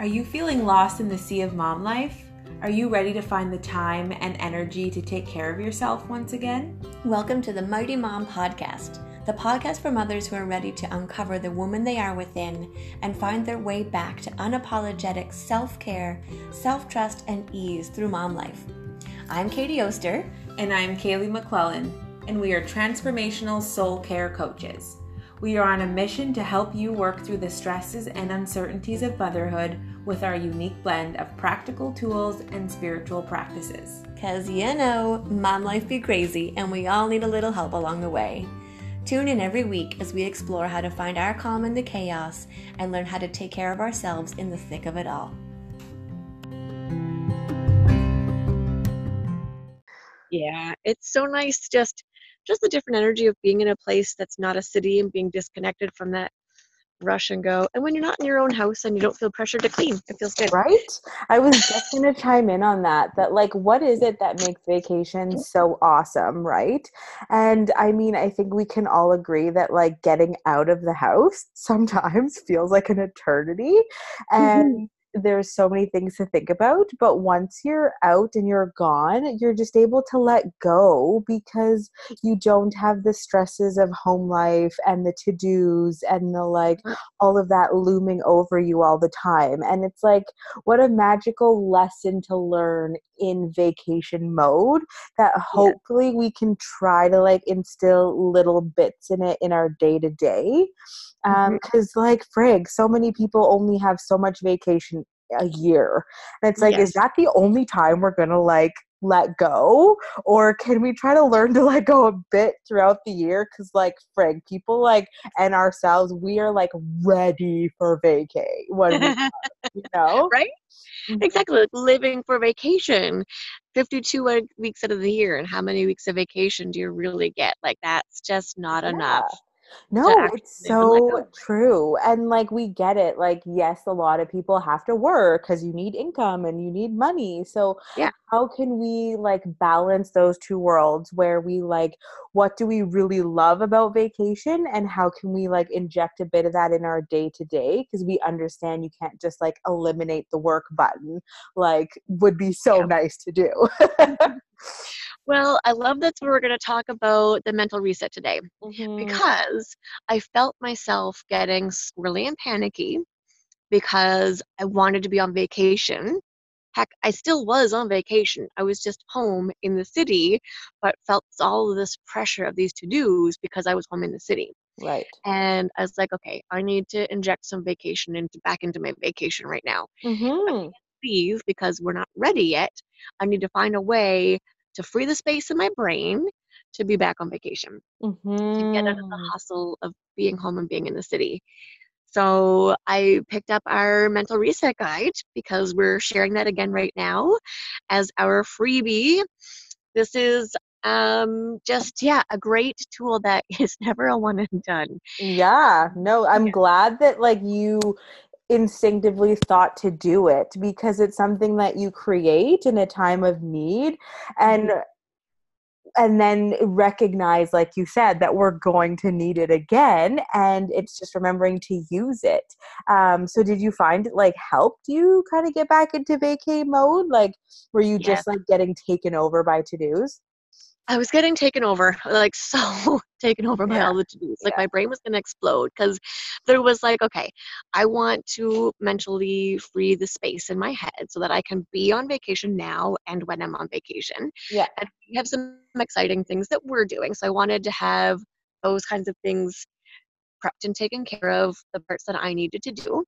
Are you feeling lost in the sea of mom life? Are you ready to find the time and energy to take care of yourself once again? Welcome to the Mighty Mom Podcast, the podcast for mothers who are ready to uncover the woman they are within and find their way back to unapologetic self care, self trust, and ease through mom life. I'm Katie Oster. And I'm Kaylee McClellan, and we are transformational soul care coaches. We are on a mission to help you work through the stresses and uncertainties of motherhood with our unique blend of practical tools and spiritual practices. Because you know, mom life be crazy, and we all need a little help along the way. Tune in every week as we explore how to find our calm in the chaos and learn how to take care of ourselves in the thick of it all. Yeah, it's so nice just just the different energy of being in a place that's not a city and being disconnected from that rush and go. And when you're not in your own house and you don't feel pressured to clean, it feels good. Right? I was just going to chime in on that. That, like, what is it that makes vacation so awesome, right? And I mean, I think we can all agree that, like, getting out of the house sometimes feels like an eternity. And mm-hmm there's so many things to think about but once you're out and you're gone you're just able to let go because you don't have the stresses of home life and the to-dos and the like mm. all of that looming over you all the time and it's like what a magical lesson to learn in vacation mode that hopefully yeah. we can try to like instill little bits in it in our day to day um because mm-hmm. like frig so many people only have so much vacation a year. And it's like yes. is that the only time we're gonna like let go? Or can we try to learn to let go a bit throughout the year? Because like Frank, people like and ourselves we are like ready for vacay when we, you know? Right? Mm-hmm. exactly like living for vacation. 52 weeks out of the year and how many weeks of vacation do you really get? Like that's just not yeah. enough no, it's so true. And like we get it. Like, yes, a lot of people have to work because you need income and you need money. So yeah. how can we like balance those two worlds where we like what do we really love about vacation and how can we like inject a bit of that in our day to day? Because we understand you can't just like eliminate the work button, like would be so yeah. nice to do. Well, I love that we're going to talk about the mental reset today mm-hmm. because I felt myself getting squirrely and panicky because I wanted to be on vacation. Heck, I still was on vacation. I was just home in the city, but felt all of this pressure of these to dos because I was home in the city. Right. And I was like, okay, I need to inject some vacation into back into my vacation right now. Mm-hmm. leave because we're not ready yet. I need to find a way to free the space in my brain to be back on vacation, mm-hmm. to get out of the mm-hmm. hustle of being home and being in the city. So I picked up our mental reset guide because we're sharing that again right now as our freebie. This is um just yeah a great tool that is never a one and done yeah no i'm yeah. glad that like you instinctively thought to do it because it's something that you create in a time of need and mm-hmm. and then recognize like you said that we're going to need it again and it's just remembering to use it. Um, so did you find it like helped you kind of get back into vacay mode? Like were you just like getting taken over by to-dos I was getting taken over, like so taken over by yeah. all the to dos. Like yeah. my brain was going to explode because there was like, okay, I want to mentally free the space in my head so that I can be on vacation now and when I'm on vacation. Yeah. And we have some exciting things that we're doing. So I wanted to have those kinds of things prepped and taken care of, the parts that I needed to do.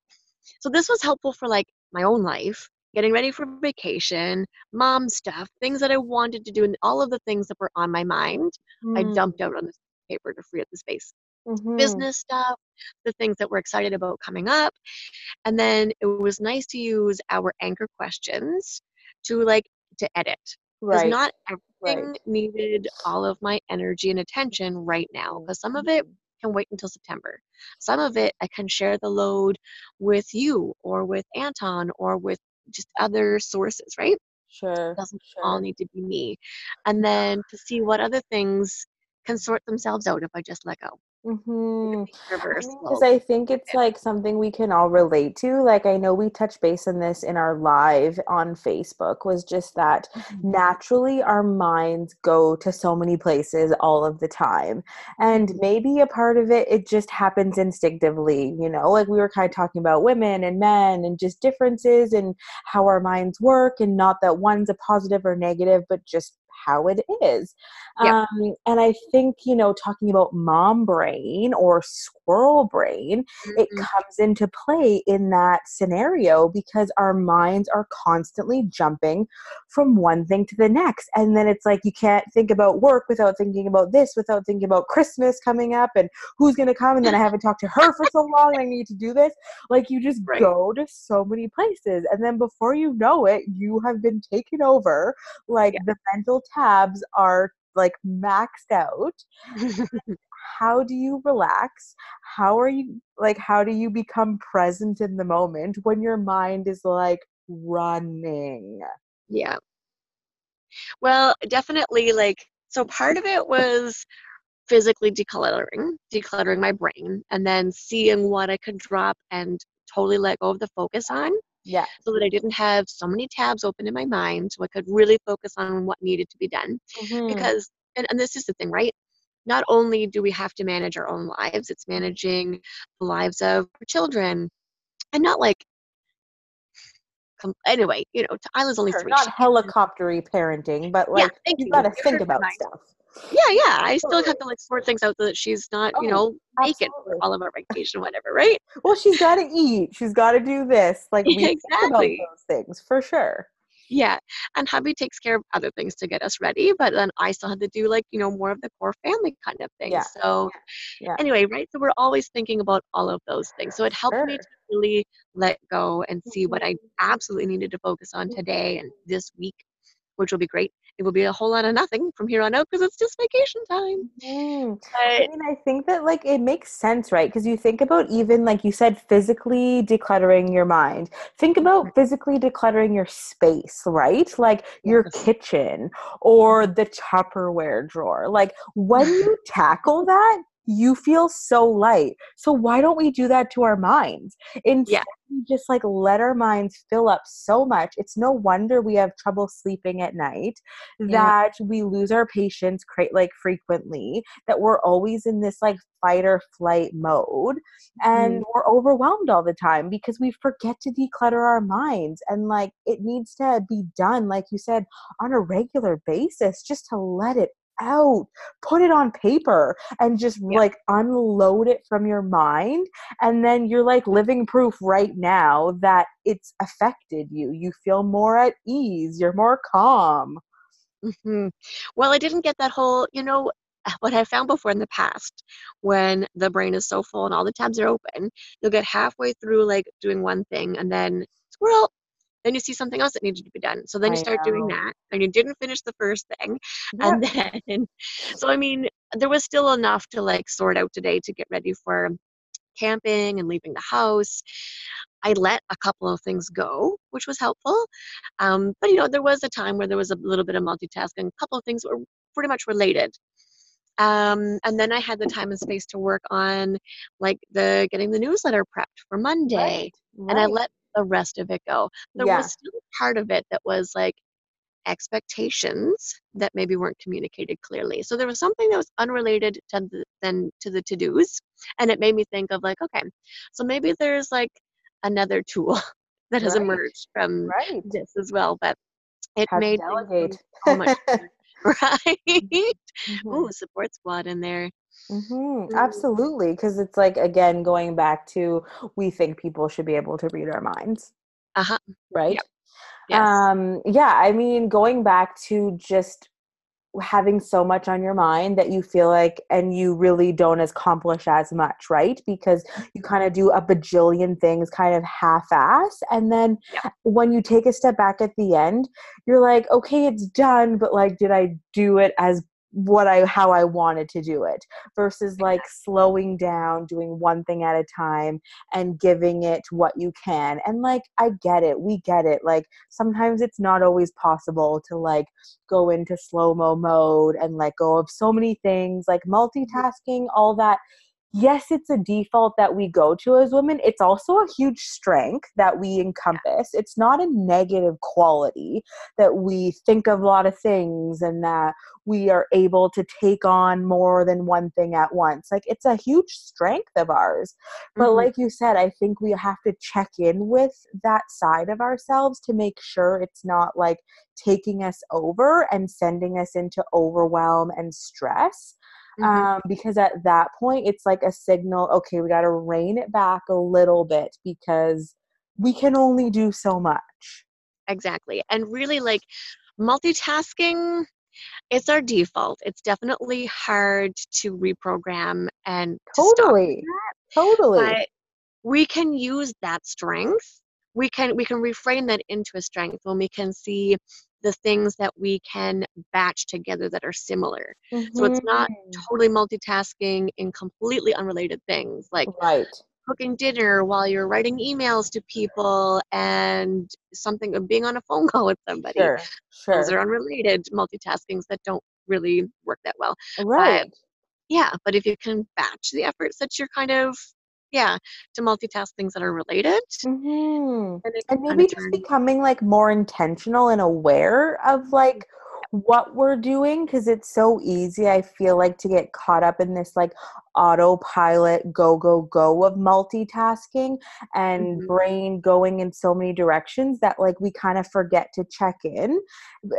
So this was helpful for like my own life getting ready for vacation, mom stuff, things that I wanted to do, and all of the things that were on my mind, mm. I dumped out on the paper to free up the space. Mm-hmm. Business stuff, the things that we're excited about coming up. And then it was nice to use our anchor questions to like to edit. Because right. not everything right. needed all of my energy and attention right now. Because some of it can wait until September. Some of it I can share the load with you or with Anton or with just other sources, right? Sure. It doesn't sure. all need to be me. And then to see what other things can sort themselves out if I just let go. Mhm. reverse. Because I think it's like something we can all relate to. Like I know we touched base on this in our live on Facebook was just that Mhm. naturally our minds go to so many places all of the time. And Mhm. maybe a part of it it just happens instinctively, you know, like we were kind of talking about women and men and just differences and how our minds work and not that one's a positive or negative, but just how it is. Yep. Um, and I think, you know, talking about mom brain or squirrel brain, it Mhm. comes into play in that scenario because our minds are constantly jumping from one thing to the next. And then it's like you can't think about work without thinking about this, without thinking about Christmas coming up and who's going to come. And then I haven't talked to her for so long and I need to do this. Like you just Right. go to so many places. And then before you know it, you have been taken over. Like Yeah. the mental tabs are like maxed out. How do you relax? How are you like how do you become present in the moment when your mind is like running? Yeah. Well, definitely like so part of it was physically decluttering, decluttering my brain and then seeing what I could drop and totally let go of the focus on yeah so that I didn't have so many tabs open in my mind so I could really focus on what needed to be done Mhm. because and, and this is the thing, right? Not only do we have to manage our own lives, it's managing the lives of our children and not like com- anyway, you know, Isla's only Sure, three. not helicoptery parenting but Yeah, like thank you you. got to Give think about mind. stuff Yeah, yeah. I still have to like sort things out so that she's not, you Oh, know, naked for absolutely. all of our vacation, whatever, right? well she's got to eat she's got to do this like we think about Exactly. those things for sure Yeah. And hubby takes care of other things to get us ready, but then I still had to do like, you know, more of the core family kind of things. Yeah, So yeah. anyway, right? So we're always thinking about all of those things. So it helped me to really let go and see what I Mhm. absolutely needed to focus on today and this week, which will be great. It will be a whole lot of nothing from here on out because it's just vacation time. Mm. I mean, I think that like it makes sense, right? Because you think about even like you said, physically decluttering your mind. Think about physically decluttering your space, right? Like your kitchen or the Tupperware drawer. Like when you tackle that, you feel so light. So why don't we do that to our minds? Instead, we just like let our minds fill up so much. It's no wonder we have trouble sleeping at night Yeah. that we lose our patience cra- like frequently that we're always in this like fight or flight mode and Mhm. we're overwhelmed all the time because we forget to declutter our minds and like it needs to be done like you said on a regular basis just to let it out put it on paper and just Yeah. like unload it from your mind and then you're like living proof right now that it's affected you you feel more at ease you're more calm Mhm. Well, I didn't get that whole, you know, what I found before in the past, when the brain is so full and all the tabs are open, you'll get halfway through like doing one thing and then squirrel, then you see something else that needed to be done. So then you start doing that and you didn't finish the first thing. Yep. And then, so I mean, there was still enough to like sort out today to get ready for camping and leaving the house. I let a couple of things go, which was helpful. Um, but you know, there was a time where there was a little bit of multitasking. A couple of things were pretty much related. Um, and then I had the time and space to work on like the getting the newsletter prepped for Monday. Right. And I let the rest of it go. There Yeah. was still part of it that was like expectations that maybe weren't communicated clearly. So there was something that was unrelated to the, then to the to-dos, and it made me think of like, okay, so maybe there's like another tool that has Right. emerged from right this as well. But it how made delegate so much right. Mhm. Ooh, support squad in there. Mhm, Mm. absolutely because it's like again going back to we think people should be able to read our minds Uh huh. right Yes. um yeah i mean going back to just having so much on your mind that you feel like and you really don't accomplish as much right because you kind of do a bajillion things kind of half-ass and then Yeah. when you take a step back at the end you're like okay it's done but like did i do it as what i how i wanted to do it versus like slowing down doing one thing at a time and giving it what you can. And like i get it. We get it. Like sometimes it's not always possible to like go into slow mo mode and let go of so many things like multitasking all that yes, it's a default that we go to as women. It's also a huge strength that we encompass. It's not a negative quality that we think of a lot of things and that we are able to take on more than one thing at once. Like it's a huge strength of ours. But Mhm. like you said, I think we have to check in with that side of ourselves to make sure it's not like taking us over and sending us into overwhelm and stress Mhm. um, because at that point it's like a signal okay we got to rein it back a little bit because we can only do so much exactly. And really, like multitasking, it's our default. It's definitely hard to reprogram and to totally totally but we can use that strength we can we can reframe that into a strength when we can see the things that we can batch together that are similar. So it's not Mhm. totally multitasking in completely unrelated things like right. cooking dinner while you're writing emails to people and something of being on a phone call with somebody. Sure sure. those are unrelated multitaskings that don't really work that well. Right. yeah but if you can batch the efforts that you're kind of yeah to multitask things that are related hmm then it and maybe just turn becoming like more intentional and aware of like what we're doing because it's so easy i feel like to get caught up in this like autopilot go go go of multitasking and Mhm. brain going in so many directions that like we kind of forget to check in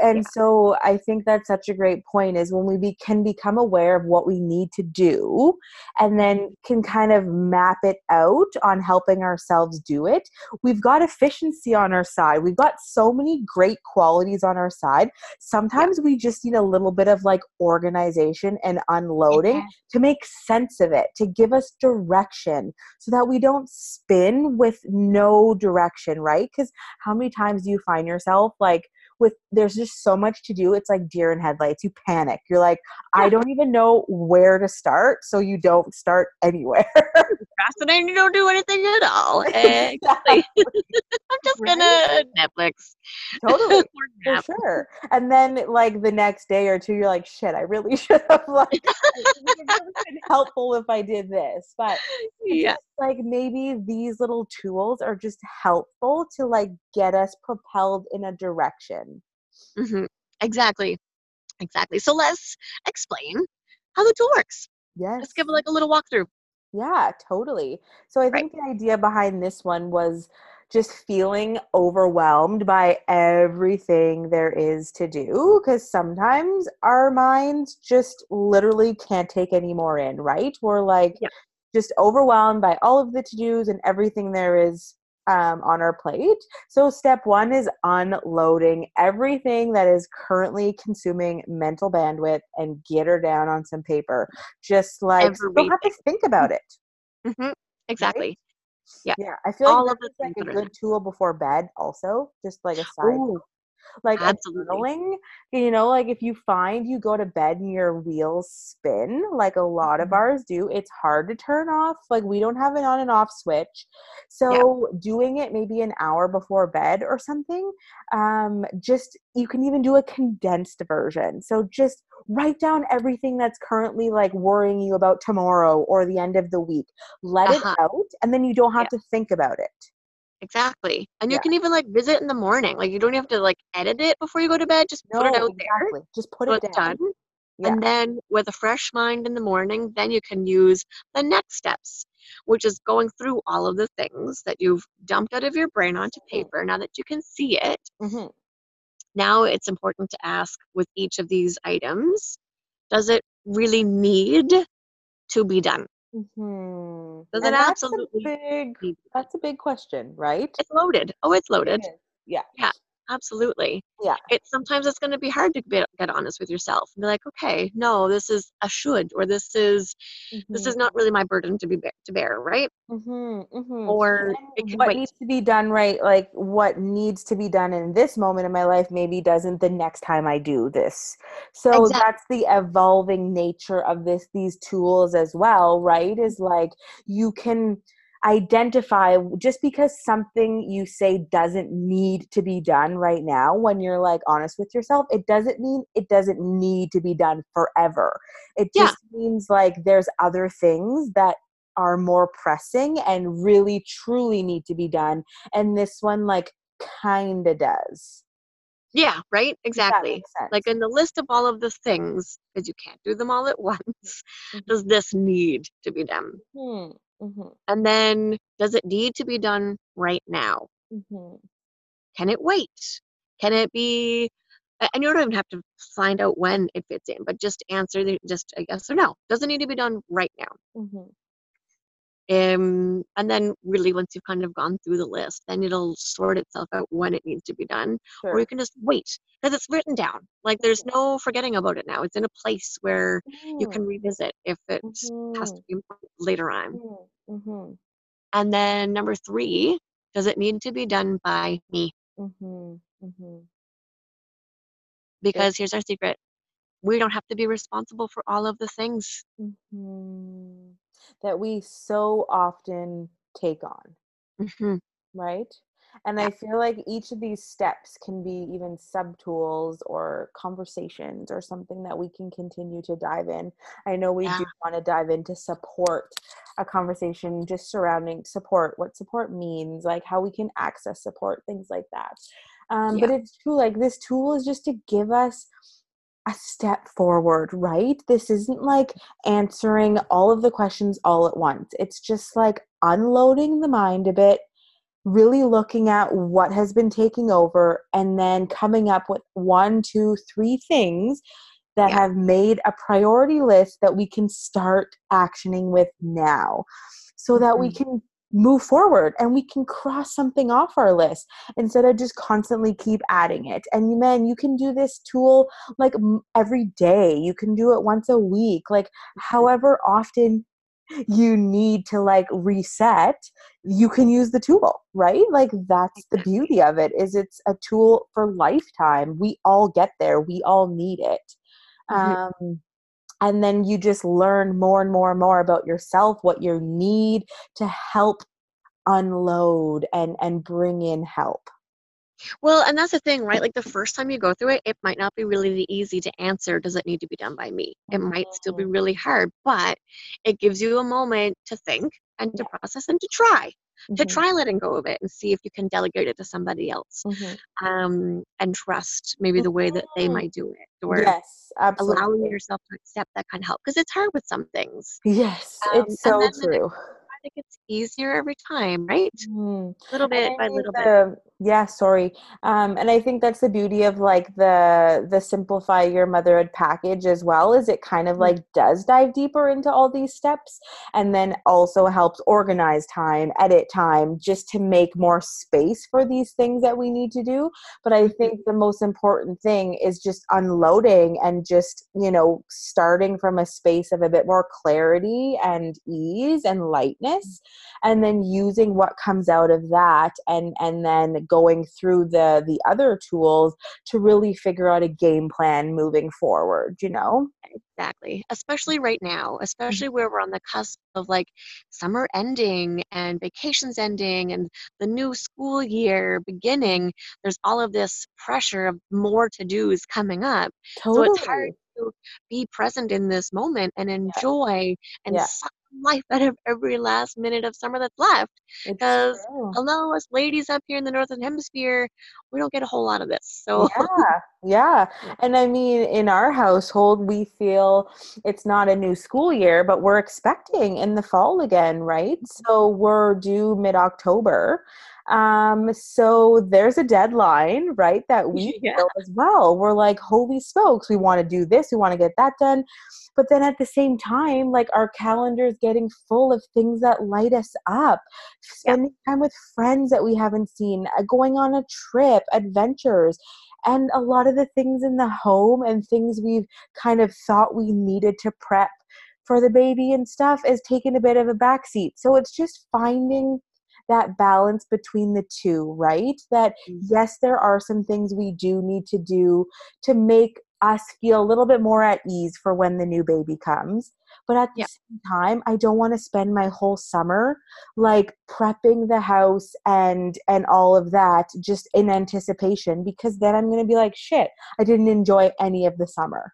and Yeah. so i think that's such a great point is when we be, can become aware of what we need to do and then can kind of map it out on helping ourselves do it we've got efficiency on our side we've got so many great qualities on our side sometimes we just need a little bit of like organization and unloading Yeah. to make sense of it to give us direction so that we don't spin with no direction right? Because how many times do you find yourself like with there's just so much to do it's like deer in headlights you panic you're like i don't even know where to start so you don't start anywhere. Procrastinating you don't do anything at all exactly. I'm just Right? gonna netflix. Totally for sure and then like the next day or two you're like shit i really should have like it would have been helpful if i did this but yeah like maybe these little tools are just helpful to like get us propelled in a direction hmm exactly exactly so let's explain how the tool works yes let's give like a little walkthrough Yeah, totally. So I Right. think the idea behind this one was just feeling overwhelmed by everything there is to do because sometimes our minds just literally can't take any more in, right? We're like Yep. Just overwhelmed by all of the to dos and everything there is um, on our plate. So, step one is unloading everything that is currently consuming mental bandwidth and get her down on some paper. Just like don't have to think about it. hmm exactly Yeah. Yeah, I feel like All of this is like a good tool before bed. Also, just like a side, Ooh, like journaling. You know, like if you find you go to bed and your wheels spin, like a lot of Mhm. ours do, it's hard to turn off. Like we don't have an on and off switch, so doing it maybe an hour before bed or something. Um, just you can even do a condensed version. So just write down everything that's currently like worrying you about tomorrow or the end of the week. Let Uh-huh. it out, and then you don't have to think about it. Exactly and you Yeah. can even like visit in the morning like you don't have to like edit it before you go to bed just put it out there exactly. Just put so it down. done Yeah. and then with a fresh mind in the morning then you can use the next steps which is going through all of the things that you've dumped out of your brain onto paper now that you can see it hmm now it's important to ask with each of these items does it really need to be done hmm Does and it that's a big. need to be done? That's a big question, right? it's loaded oh it's loaded Yeah. Yeah. Absolutely. Yeah. it's sometimes it's going to be hard to be, get honest with yourself and be like okay no this is a should or this is this is not really my burden to be to bear right? Hmm hmm or it what wait needs to be done right like what needs to be done in this moment in my life maybe doesn't the next time i do this. So Exact- that's the evolving nature of this these tools as well right is like you can identify just because something you say doesn't need to be done right now when you're like honest with yourself it doesn't mean it doesn't need to be done forever it just yeah. means like there's other things that are more pressing and really truly need to be done and this one like kind of does yeah right exactly like in the list of all of the things because you can't do them all at once mm-hmm. does this need to be done mm-hmm. Mm-hmm. And then, does it need to be done right now? Mm-hmm. Can it wait? Can it be? And you don't even have to find out when it fits in, but just answer the, just a yes or no. Does it need to be done right now? Mm-hmm. Um, and then really once you've kind of gone through the list, then it'll sort itself out when it needs to be done. Sure. Or you can just wait because it's written down. Like there's no forgetting about it now. It's in a place where mm-hmm. you can revisit if it mm-hmm. has to be later on. Mm-hmm. mm-hmm. And then number three, does it need to be done by me? Mm-hmm. Mm-hmm. Because here's our secret we don't have to be responsible for all of the things that we so often take on. Mm-hmm. Right? And I feel like each of these steps can be even sub tools or conversations or something that we can continue to dive in. I know we yeah. do want to dive into support, a conversation just surrounding support, what support means, like how we can access support, things like that. Um, yeah. But it's true, like this tool is just to give us a step forward, right? This isn't like answering all of the questions all at once. It's just like unloading the mind a bit, really looking at what has been taking over, and then coming up with one, two, three things that yeah. have made a priority list that we can start actioning with now so that we mm-hmm. can move forward and we can cross something off our list instead of just constantly keep adding it. And man you can do this tool like every day. You can do it once a week like however often you need to like reset you can use the tool right? Like that's the beauty of it is it's a tool for lifetime. We all get there. We all need it. Mm-hmm. um and then you just learn more and more and more about yourself what you need to help unload and and bring in help well, and that's the thing, right? Like the first time you go through it, it might not be really easy to answer, does it need to be done by me? It might still be really hard, but it gives you a moment to think and to process and to try. Mm-hmm. To try letting go of it and see if you can delegate it to somebody else, mm-hmm. um, and trust maybe the way that they mm-hmm. might do it, or yes, absolutely. allowing yourself to accept that kind of help because it's hard with some things. Yes, um, it's so true. It it's easier every time, right? Mm. Little bit by little the, bit yeah sorry. Um, and i think that's the beauty of like the the simplify your motherhood package as well is it kind of like does dive deeper into all these steps and then also helps organize time edit time just to make more space for these things that we need to do. But i mm-hmm. think the most important thing is just unloading and just you know starting from a space of a bit more clarity and ease and lightness and then using what comes out of that and and then going through the the other tools to really figure out a game plan moving forward you know exactly especially right now mm-hmm. especially where we're on the cusp of like summer ending and vacations ending and the new school year beginning there's all of this pressure of more to do's coming up totally. so it's hard to be present in this moment and enjoy yeah. and yeah. suck life out of every last minute of summer that's left. Because hello, us ladies up here in the northern hemisphere, we don't get a whole lot of this. So yeah, yeah. And I mean, in our household, we feel it's not a new school year, but we're expecting in the fall again, right? Mm-hmm. So we're due mid October. Um, so there's a deadline, right? That we yeah. feel as well. We're like, holy smokes, we want to do this, we want to get that done but then at the same time like our calendar is getting full of things that light us up spending yeah. time with friends that we haven't seen uh, going on a trip adventures and a lot of the things in the home and things we've kind of thought we needed to prep for the baby and stuff is taking a bit of a backseat so it's just finding that balance between the two, right? That mm-hmm. yes, there are some things we do need to do to make us feel a little bit more at ease for when the new baby comes. But at the Yeah. same time, I don't want to spend my whole summer like prepping the house and and all of that just in anticipation because then I'm going to be like shit, I didn't enjoy any of the summer.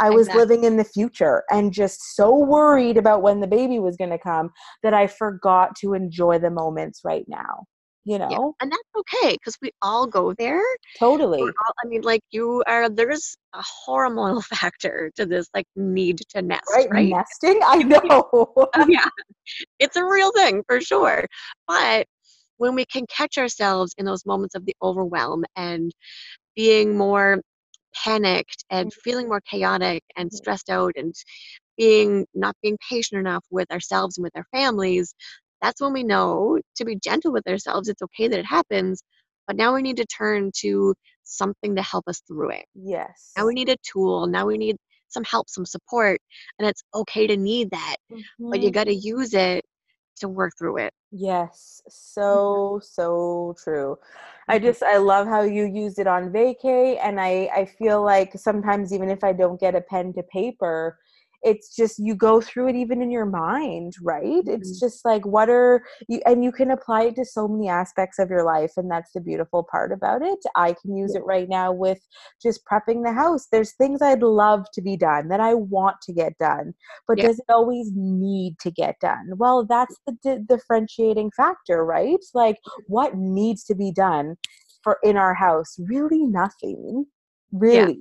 I was exactly. living in the future and just so worried about when the baby was going to come that I forgot to enjoy the moments right now. You know? Yeah. And that's okay because we all go there. Totally. All, I mean, like you are, there's a hormonal factor to this, like need to nest, Right? right? Nesting? I know. Oh, yeah, it's a real thing for sure. But when we can catch ourselves in those moments of the overwhelm and being more panicked and feeling more chaotic and Mhm. stressed out and being not being patient enough with ourselves and with our families, that's when we know to be gentle with ourselves. It's okay that it happens, but now we need to turn to something to help us through it. yes. Now we need a tool. Now we need some help, some support, and it's okay to need that, but you Mhm. got to use it to work through it. Yes, so so true. I Mhm. just I love how you used it on vacay and I I feel like sometimes even if I don't get a pen to paper, it's just you go through it even in your mind, right? It's Mhm. just like what are you and you can apply it to so many aspects of your life and that's the beautiful part about it. I can use it right now with just prepping the house. There's things I'd love to be done that I want to get done but Yeah. does it always need to get done well that's the di- differentiating factor right like what needs to be done for in our house really nothing really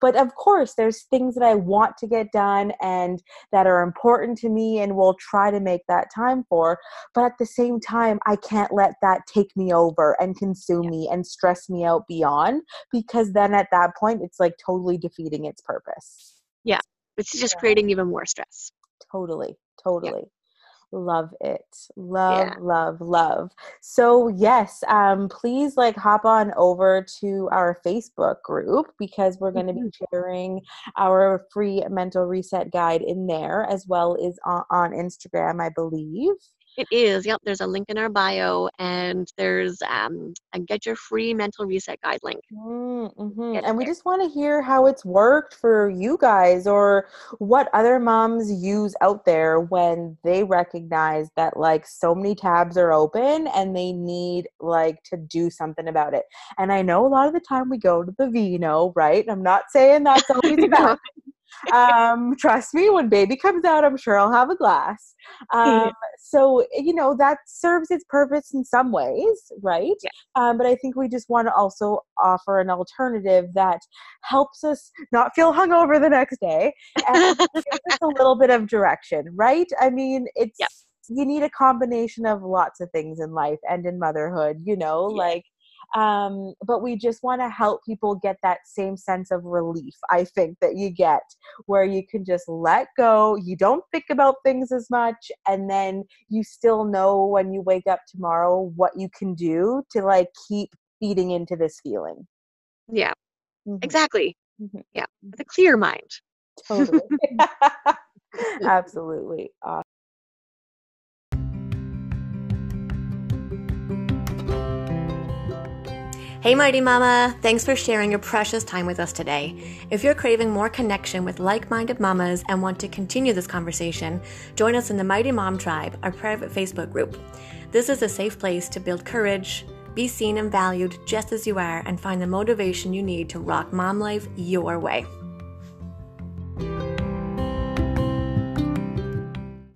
but of course there's things that i want to get done and that are important to me and will try to make that time for but at the same time i can't let that take me over and consume me and stress me out beyond because then at that point it's like totally defeating its purpose Yeah. It's just Yeah. creating even more stress. Totally, totally. Love it. Love, Yeah. love, love. So yes, um, please like hop on over to our Facebook group because we're going to be sharing our free mental reset guide in there as well as on, on Instagram, I believe. It is. Yep. There's a link in our bio, and there's um, a get your free mental reset guide link. Mm-hmm. Get And we just want to hear how it's worked for you guys or what other moms use out there when they recognize that like so many tabs are open and they need like to do something about it. And I know a lot of the time we go to the vino, right? I'm not saying that's always bad. Um trust me when baby comes out i'm sure i'll have a glass um so you know that serves its purpose in some ways right Yeah. um, but i think we just want to also offer an alternative that helps us not feel hungover the next day and gives us a little bit of direction right i mean it's Yep. you need a combination of lots of things in life and in motherhood you know Yeah. like um but we just want to help people get that same sense of relief i think that you get where you can just let go you don't think about things as much and then you still know when you wake up tomorrow what you can do to like keep feeding into this feeling Yeah. Mhm, Exactly. mhm, Yeah. With a clear mind. totally absolutely awesome. Hey, Mighty Mama! Thanks for sharing your precious time with us today. If you're craving more connection with like minded mamas and want to continue this conversation, join us in the Mighty Mom Tribe, our private Facebook group. This is a safe place to build courage, be seen and valued just as you are, and find the motivation you need to rock mom life your way.